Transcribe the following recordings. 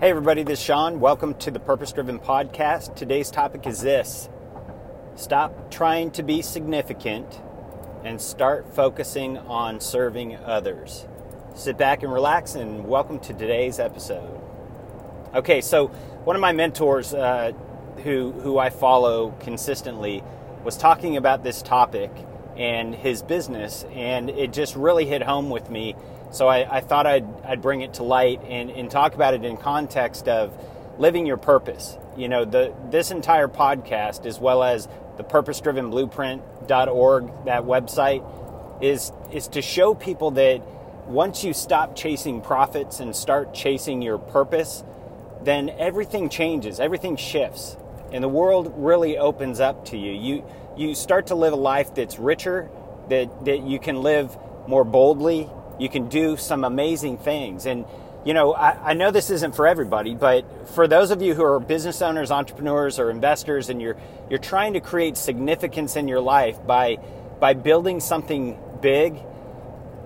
Hey, everybody, this is Sean. Welcome to the Purpose Driven Podcast. Today's topic is this Stop trying to be significant and start focusing on serving others. Sit back and relax, and welcome to today's episode. Okay, so one of my mentors uh, who, who I follow consistently was talking about this topic and his business, and it just really hit home with me so I, I thought I'd, I'd bring it to light and, and talk about it in context of living your purpose. You know, the this entire podcast, as well as the purpose-driven-blueprint.org, that website, is is to show people that once you stop chasing profits and start chasing your purpose, then everything changes, everything shifts, and the world really opens up to you. You you start to live a life that's richer, that that you can live more boldly, you can do some amazing things. And, you know, I, I, know this isn't for everybody, but for those of you who are business owners, entrepreneurs, or investors, and you're, you're trying to create significance in your life by, by building something big,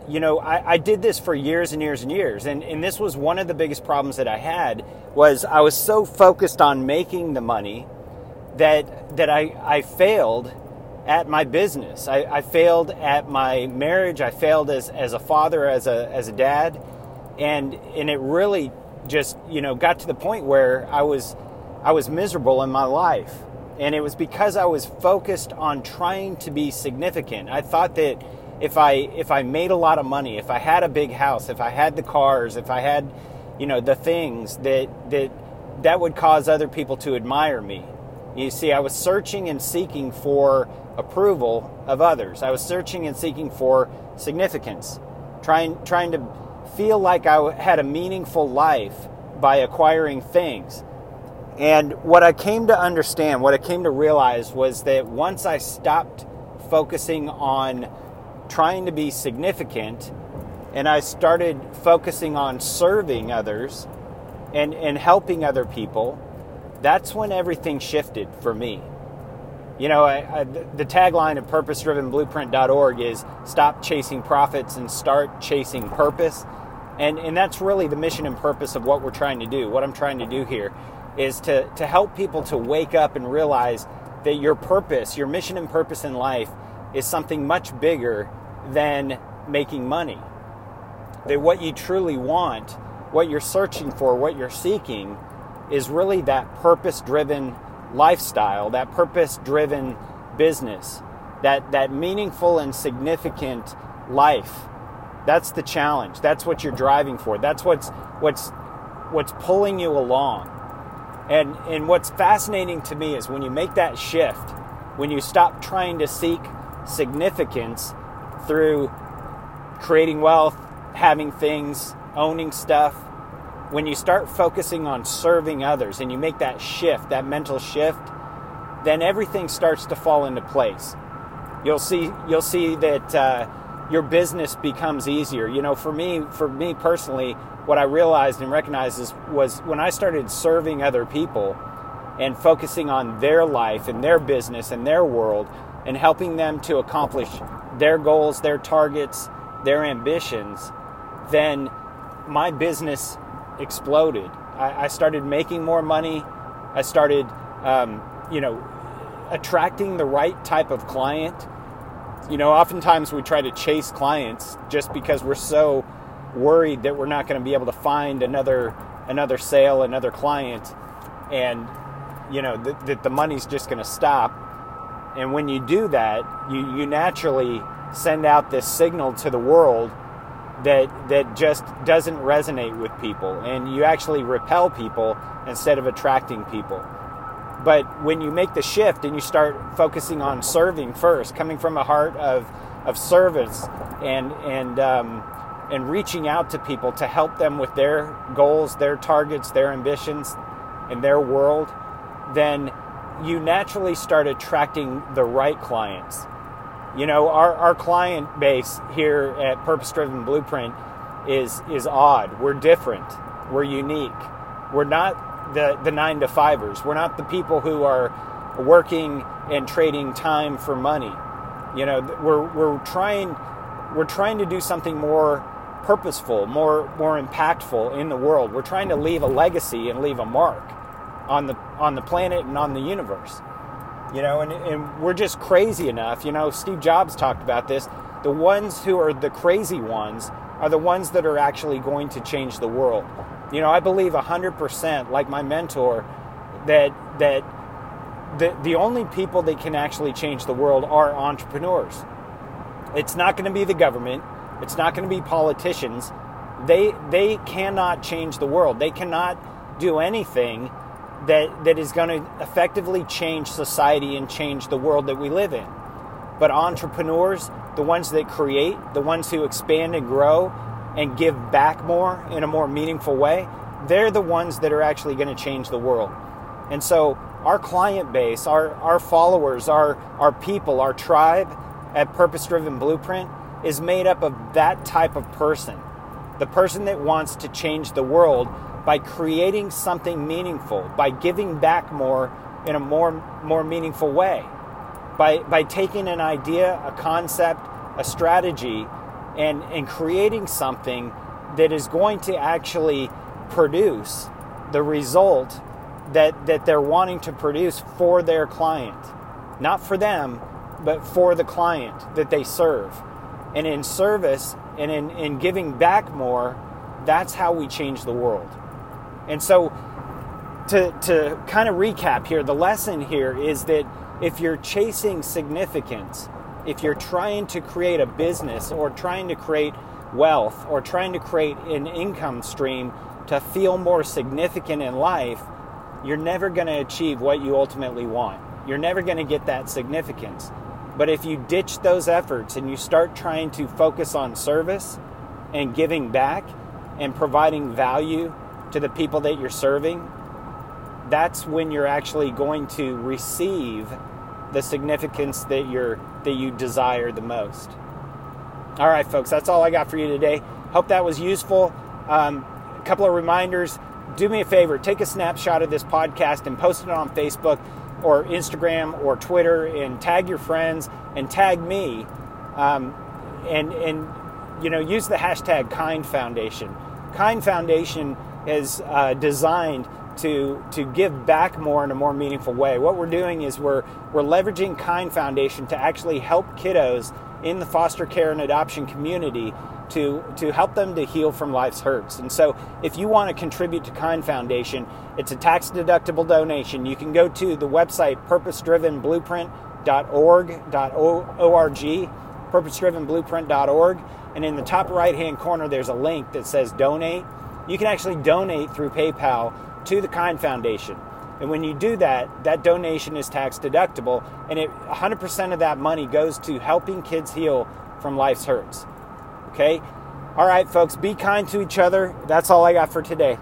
you know, I, I did this for years and years and years. And, and this was one of the biggest problems that I had was I was so focused on making the money that, that I, I failed at my business. I, I, failed at my marriage. I failed as, as a father, as a, as a dad. And, and it really just, you know, got to the point where I was, I was miserable in my life. And it was because I was focused on trying to be significant. I thought that if I, if I made a lot of money, if I had a big house, if I had the cars, if I had, you know, the things that, that, that would cause other people to admire me. You see, I was searching and seeking for approval of others. I was searching and seeking for significance, trying, trying to feel like I had a meaningful life by acquiring things. And what I came to understand, what I came to realize was that once I stopped focusing on trying to be significant and I started focusing on serving others and, and helping other people, that's when everything shifted for me. You know, I, I, the tagline of purpose-driven-blueprint.org is "Stop chasing profits and start chasing purpose," and and that's really the mission and purpose of what we're trying to do. What I'm trying to do here is to to help people to wake up and realize that your purpose, your mission and purpose in life, is something much bigger than making money. That what you truly want, what you're searching for, what you're seeking, is really that purpose-driven lifestyle, that purpose driven business, that, that meaningful and significant life. That's the challenge. That's what you're driving for. That's what's, what's, what's pulling you along. And, and what's fascinating to me is when you make that shift, when you stop trying to seek significance through creating wealth, having things, owning stuff, when you start focusing on serving others and you make that shift, that mental shift, then everything starts to fall into place. You'll see, you'll see that uh, your business becomes easier. You know, for me, for me personally, what I realized and recognized is, was when I started serving other people and focusing on their life and their business and their world and helping them to accomplish their goals, their targets, their ambitions, then my business exploded. I, I started making more money. I started, um, you know, attracting the right type of client. You know, oftentimes we try to chase clients just because we're so worried that we're not going to be able to find another another sale, another client, and you know that, that the money's just going to stop. And when you do that, you, you naturally send out this signal to the world that that just doesn't resonate with people. And you actually repel people instead of attracting people. But when you make the shift and you start focusing on serving first coming from a heart of of service and and um, and reaching out to people to help them with their goals their targets their ambitions and their world then you naturally start attracting the right clients you know, our, our client base here at Purpose Driven Blueprint is is odd. We're different. We're unique. We're not the, the nine to fivers. We're not the people who are working and trading time for money. You know, we're we're trying we're trying to do something more purposeful, more more impactful in the world. We're trying to leave a legacy and leave a mark on the on the planet and on the universe. You know, and, and we're just crazy enough. You know, Steve Jobs talked about this. The ones who are the crazy ones are the ones that are actually going to change the world. You know, I believe 100%, like my mentor, that that the, the only people that can actually change the world are entrepreneurs. It's not going to be the government. It's not going to be politicians. They they cannot change the world. They cannot do anything that that is going to effectively change society and change the world that we live in. But entrepreneurs, the ones that create, the ones who expand and grow and give back more in a more meaningful way, they're the ones that are actually going to change the world. And so our client base, our, our followers, our, our people, our tribe at Purpose Driven Blueprint is made up of that type of person. The person that wants to change the world by creating something meaningful, by giving back more in a more, more meaningful way, by, by taking an idea, a concept, a strategy, and, and creating something that is going to actually produce the result that, that they're wanting to produce for their client. Not for them, but for the client that they serve. And in service and in, in giving back more, that's how we change the world. And so, to, to kind of recap here, the lesson here is that if you're chasing significance, if you're trying to create a business or trying to create wealth or trying to create an income stream to feel more significant in life, you're never going to achieve what you ultimately want. You're never going to get that significance. But if you ditch those efforts and you start trying to focus on service and giving back and providing value to the people that you're serving, that's when you're actually going to receive the significance that you're that you desire the most. All right, folks, that's all I got for you today. Hope that was useful. Um, a couple of reminders do me a favor, take a snapshot of this podcast and post it on Facebook or Instagram or Twitter and tag your friends and tag me. Um, and, and, you know, use the hashtag Kind Foundation. Kind Foundation is uh, designed to, to give back more in a more meaningful way. What we're doing is we're, we're leveraging Kind Foundation to actually help kiddos in the foster care and adoption community to, to help them to heal from life's hurts. And so, if you want to contribute to Kind Foundation, it's a tax deductible donation. You can go to the website purposedrivenblueprint.org.org, purposedrivenblueprint.org, and in the top right hand corner, there's a link that says donate. You can actually donate through PayPal to the Kind Foundation. And when you do that, that donation is tax deductible, and it, 100% of that money goes to helping kids heal from life's hurts. Okay? All right, folks, be kind to each other. That's all I got for today.